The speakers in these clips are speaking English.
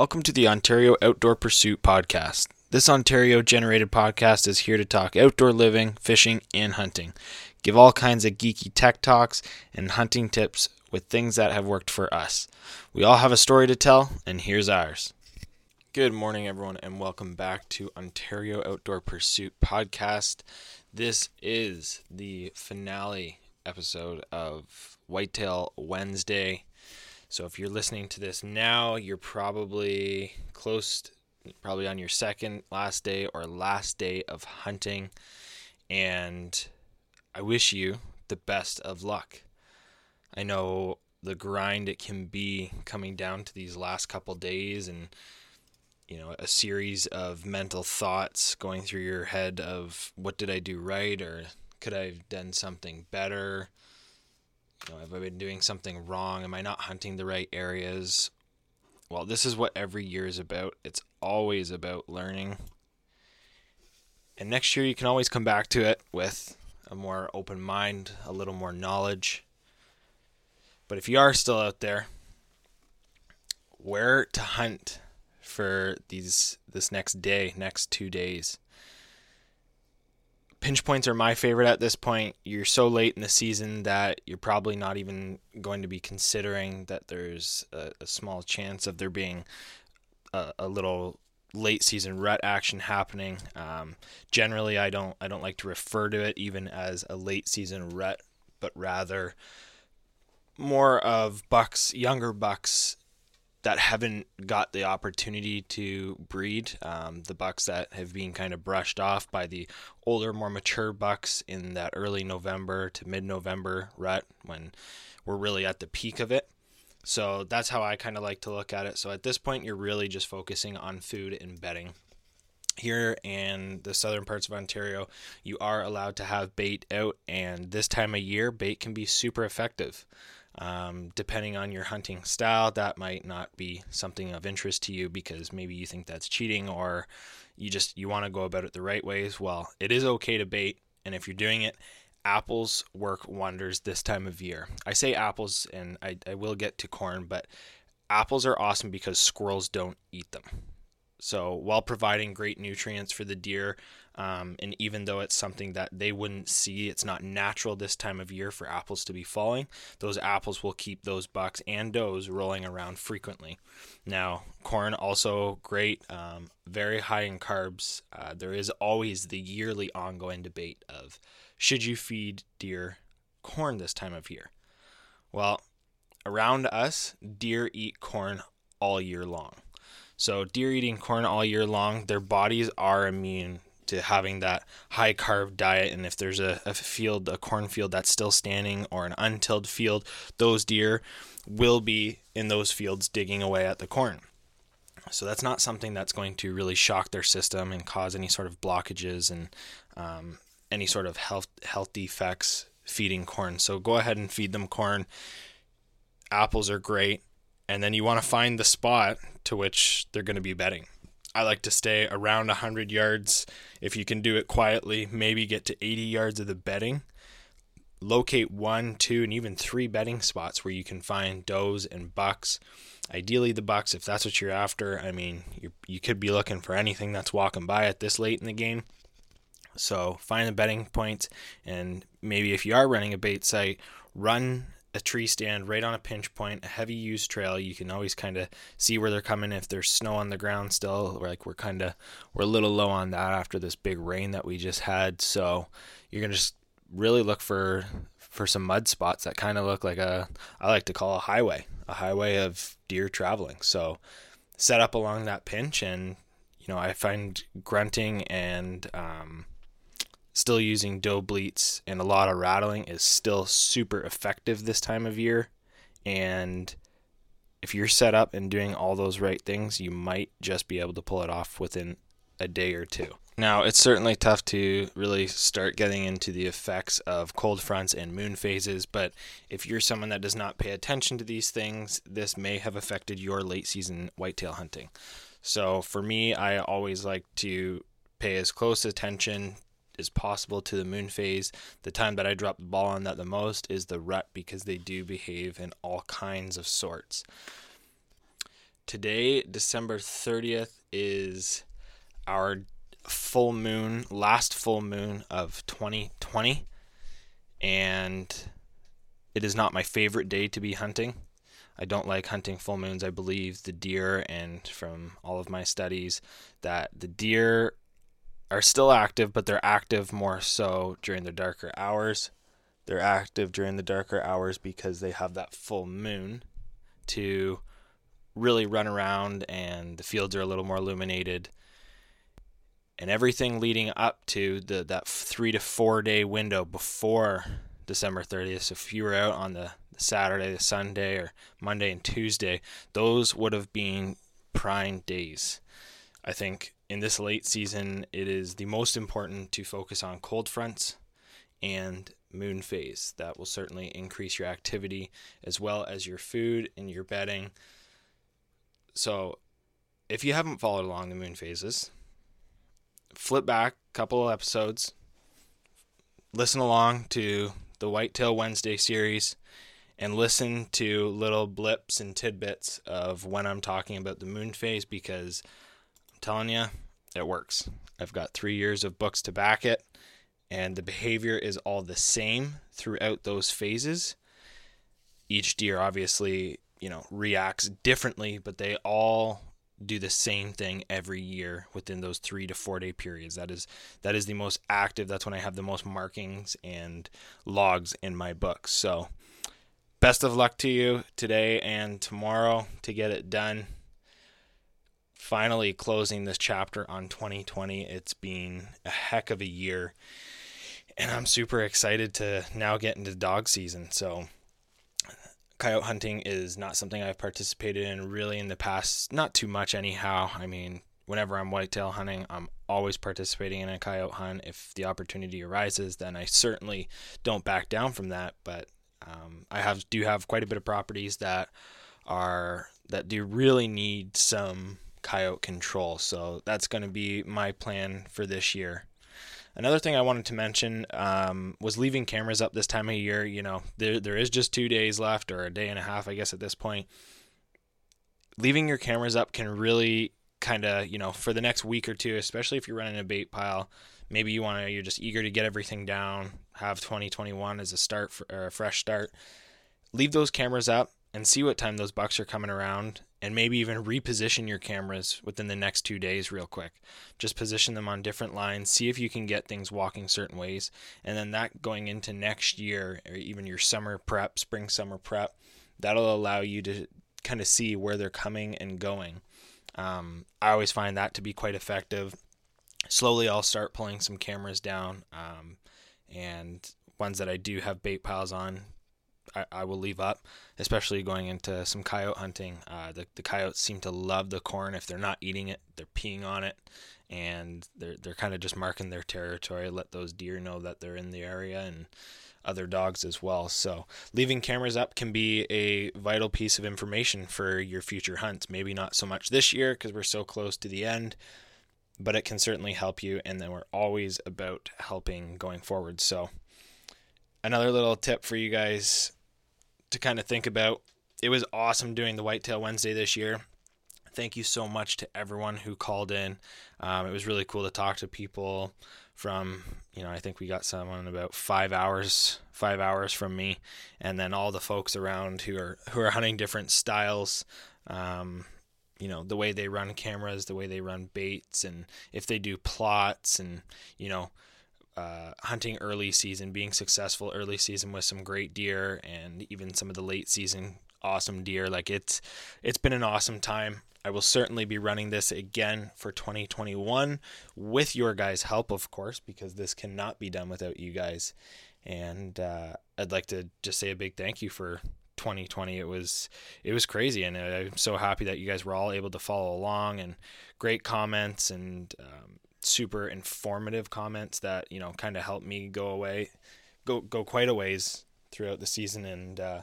Welcome to the Ontario Outdoor Pursuit Podcast. This Ontario generated podcast is here to talk outdoor living, fishing, and hunting. Give all kinds of geeky tech talks and hunting tips with things that have worked for us. We all have a story to tell, and here's ours. Good morning, everyone, and welcome back to Ontario Outdoor Pursuit Podcast. This is the finale episode of Whitetail Wednesday. So if you're listening to this now, you're probably close, probably on your second last day or last day of hunting. And I wish you the best of luck. I know the grind it can be coming down to these last couple days and you know a series of mental thoughts going through your head of what did I do right or could I have done something better you know, have I been doing something wrong? Am I not hunting the right areas? Well, this is what every year is about. It's always about learning. And next year, you can always come back to it with a more open mind, a little more knowledge. But if you are still out there, where to hunt for these this next day, next two days? Pinch points are my favorite at this point. You're so late in the season that you're probably not even going to be considering that there's a, a small chance of there being a, a, little late season rut action happening. Um, generally, I don't I don't like to refer to it even as a late season rut, but rather more of bucks, younger bucks that haven't got the opportunity to breed. Um, the bucks that have been kind of brushed off by the older, more mature bucks in that early November to mid November rut when we're really at the peak of it. So that's how I kind of like to look at it. So at this point, you're really just focusing on food and bedding. Here in the southern parts of Ontario, you are allowed to have bait out, and this time of year, bait can be super effective. Um, depending on your hunting style, that might not be something of interest to you because maybe you think that's cheating or you just you want to go about it the right ways. Well, it is okay to bait, and if you're doing it, apples work wonders this time of year. I say apples, and I, I will get to corn, but apples are awesome because squirrels don't eat them. So while providing great nutrients for the deer, um, and even though it's something that they wouldn't see, it's not natural this time of year for apples to be falling. Those apples will keep those bucks and does rolling around frequently. Now, corn also great, um, very high in carbs. Uh, there is always the yearly ongoing debate of should you feed deer corn this time of year? Well, around us, deer eat corn all year long. So, deer eating corn all year long, their bodies are immune to having that high carb diet. And if there's a, a field, a cornfield that's still standing or an untilled field, those deer will be in those fields digging away at the corn. So that's not something that's going to really shock their system and cause any sort of blockages and um, any sort of health health defects feeding corn. So go ahead and feed them corn. Apples are great, and then you want to find the spot to which they're going to be bedding. I like to stay around 100 yards. If you can do it quietly, maybe get to 80 yards of the bedding. Locate one, two, and even three bedding spots where you can find does and bucks. Ideally, the bucks, if that's what you're after. I mean, you you could be looking for anything that's walking by at this late in the game. So find the bedding points, and maybe if you are running a bait site, run a tree stand right on a pinch point, a heavy use trail. You can always kind of see where they're coming. If there's snow on the ground still, like we're kind of we're a little low on that after this big rain that we just had. So you're gonna just really look for for some mud spots that kind of look like a I like to call a highway, a highway of deer traveling. So set up along that pinch, and you know I find grunting and um, still using doe bleats and a lot of rattling is still super effective this time of year. And if you're set up and doing all those right things, you might just be able to pull it off within a day or two. Now, it's certainly tough to really start getting into the effects of cold fronts and moon phases, but if you're someone that does not pay attention to these things, this may have affected your late season whitetail hunting. So, for me, I always like to pay as close attention as possible to the moon phase. The time that I drop the ball on that the most is the rut because they do behave in all kinds of sorts. today, December 30th, is our full moon, last full moon of 2020. And it is not my favorite day to be hunting. I don't like hunting full moons. I believe the deer, and from all of my studies, that the deer are still active, but they're active more so during the darker hours. They're active during the darker hours because they have that full moon to really run around, and the fields are a little more illuminated. And everything leading up to the that three to four day window before December 30th. So if you were out on the Saturday, the Sunday, or Monday and Tuesday, those would have been prime days. I think in this late season, it is the most important to focus on cold fronts and moon phase. That will certainly increase your activity as well as your food and your bedding. So, if you haven't followed along the moon phases, flip back a couple of episodes, listen along to the Whitetail Wednesday series, and listen to little blips and tidbits of when I'm talking about the moon phase because telling you, it works. I've got three years of books to back it, and the behavior is all the same throughout those phases. Each deer obviously, you know, reacts differently, but they all do the same thing every year within those three to four day periods. That is that is the most active. That's when I have the most markings and logs in my books. So best of luck to you today and tomorrow to get it done. Finally, closing this chapter on 2020. It's been a heck of a year, and I'm super excited to now get into dog season. So, coyote hunting is not something I've participated in really in the past, not too much, anyhow. I mean, whenever I'm whitetail hunting, I'm always participating in a coyote hunt. If the opportunity arises, then I certainly don't back down from that. But um, I have do have quite a bit of properties that are that do really need some coyote control. So that's going to be my plan for this year. Another thing I wanted to mention um, was leaving cameras up this time of year. You know, there there is just two days left, or a day and a half, I guess, at this point. Leaving your cameras up can really kind of, you know, for the next week or two, especially if you're running a bait pile, maybe you want to, you're just eager to get everything down, have 2021 as a start for a fresh start. Leave those cameras up and see what time those bucks are coming around and maybe even reposition your cameras within the next two days real quick. Just position them on different lines see if you can get things walking certain ways. And then that going into next year or even your summer prep spring summer prep that'll allow you to kind of see where they're coming and going. Um, i always find that to be quite effective. Slowly i'll start pulling some cameras down um, and ones that i do have bait piles on I, I will leave up, especially going into some coyote hunting. Uh, the, the coyotes seem to love the corn. If they're not eating it, they're peeing on it, and they're they're kind of just marking their territory. Let those deer know that they're in the area and other dogs as well. So leaving cameras up can be a vital piece of information for your future hunts. Maybe not so much this year because we're so close to the end, but it can certainly help you. And then we're always about helping going forward. So another little tip for you guys to kind of think about. It was awesome doing the Whitetail Wednesday this year. Thank you so much to everyone who called in. Um, it was really cool to talk to people from, you know, I think we got someone about five hours, five hours from me, and then all the folks around who are who are hunting different styles. Um, you know the way they run cameras, the way they run baits, and if they do plots, and you know uh, hunting early season, being successful early season with some great deer, and even some of the late season awesome deer. Like it's it's been an awesome time. I will certainly be running this again for 2021 with your guys' help, of course, because this cannot be done without you guys. And uh, I'd like to just say a big thank you for 2020. It was it was crazy, and I'm so happy that you guys were all able to follow along and great comments and um, super informative comments that you know kind of helped me go away, go go quite a ways throughout the season, and uh,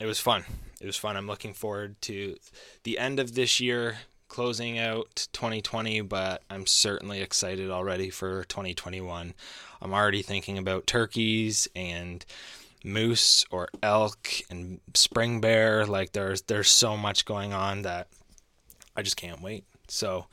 it was fun. It was fun. I'm looking forward to the end of this year, closing out 2020, but I'm certainly excited already for 2021. I'm already thinking about turkeys and moose or elk and spring bear. Like there's there's so much going on that I just can't wait. So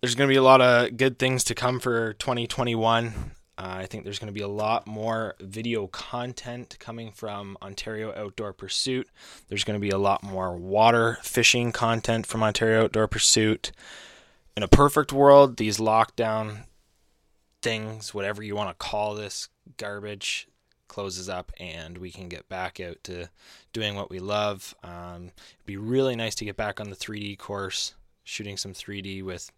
there's going to be a lot of good things to come for 2021. Uh, I think there's going to be a lot more video content coming from Ontario Outdoor Pursuit. There's going to be a lot more water fishing content from Ontario Outdoor Pursuit. In a perfect world, these lockdown things, whatever you want to call this garbage, closes up and we can get back out to doing what we love. Um, it'd be really nice to get back on the 3D course, shooting some 3D with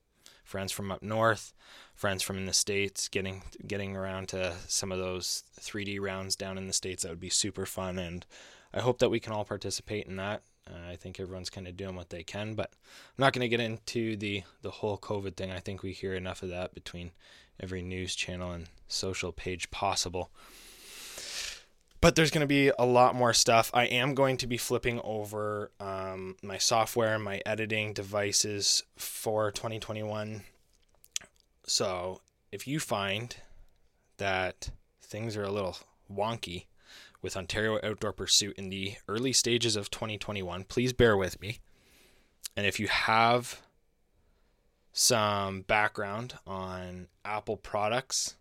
friends from up north, friends from in the states, getting getting around to some of those 3D rounds down in the states. That would be super fun, and I hope that we can all participate in that. Uh, I think everyone's kind of doing what they can, but I'm not going to get into the the whole COVID thing. I think we hear enough of that between every news channel and social page possible but there's going to be a lot more stuff. I am going to be flipping over um, my software, my editing devices for 2021. So if you find that things are a little wonky with Ontario Outdoor Pursuit in the early stages of 2021, please bear with me. And if you have some background on Apple products,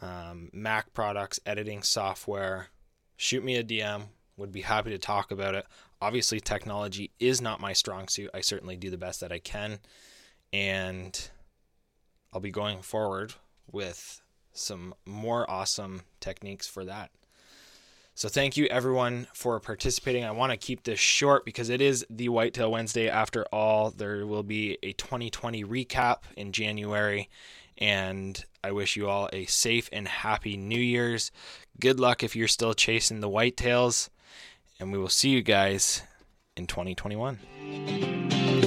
um, Mac products, editing software, shoot me a DM. Would be happy to talk about it. Obviously, technology is not my strong suit. I certainly do the best that I can. And I'll be going forward with some more awesome techniques for that. So thank you everyone for participating. I want to keep this short because it is the Whitetail Wednesday after all. There will be a 2020 recap in January and I wish you all a safe and happy New Year's. Good luck if you're still chasing the whitetails, and we will see you guys in 2021.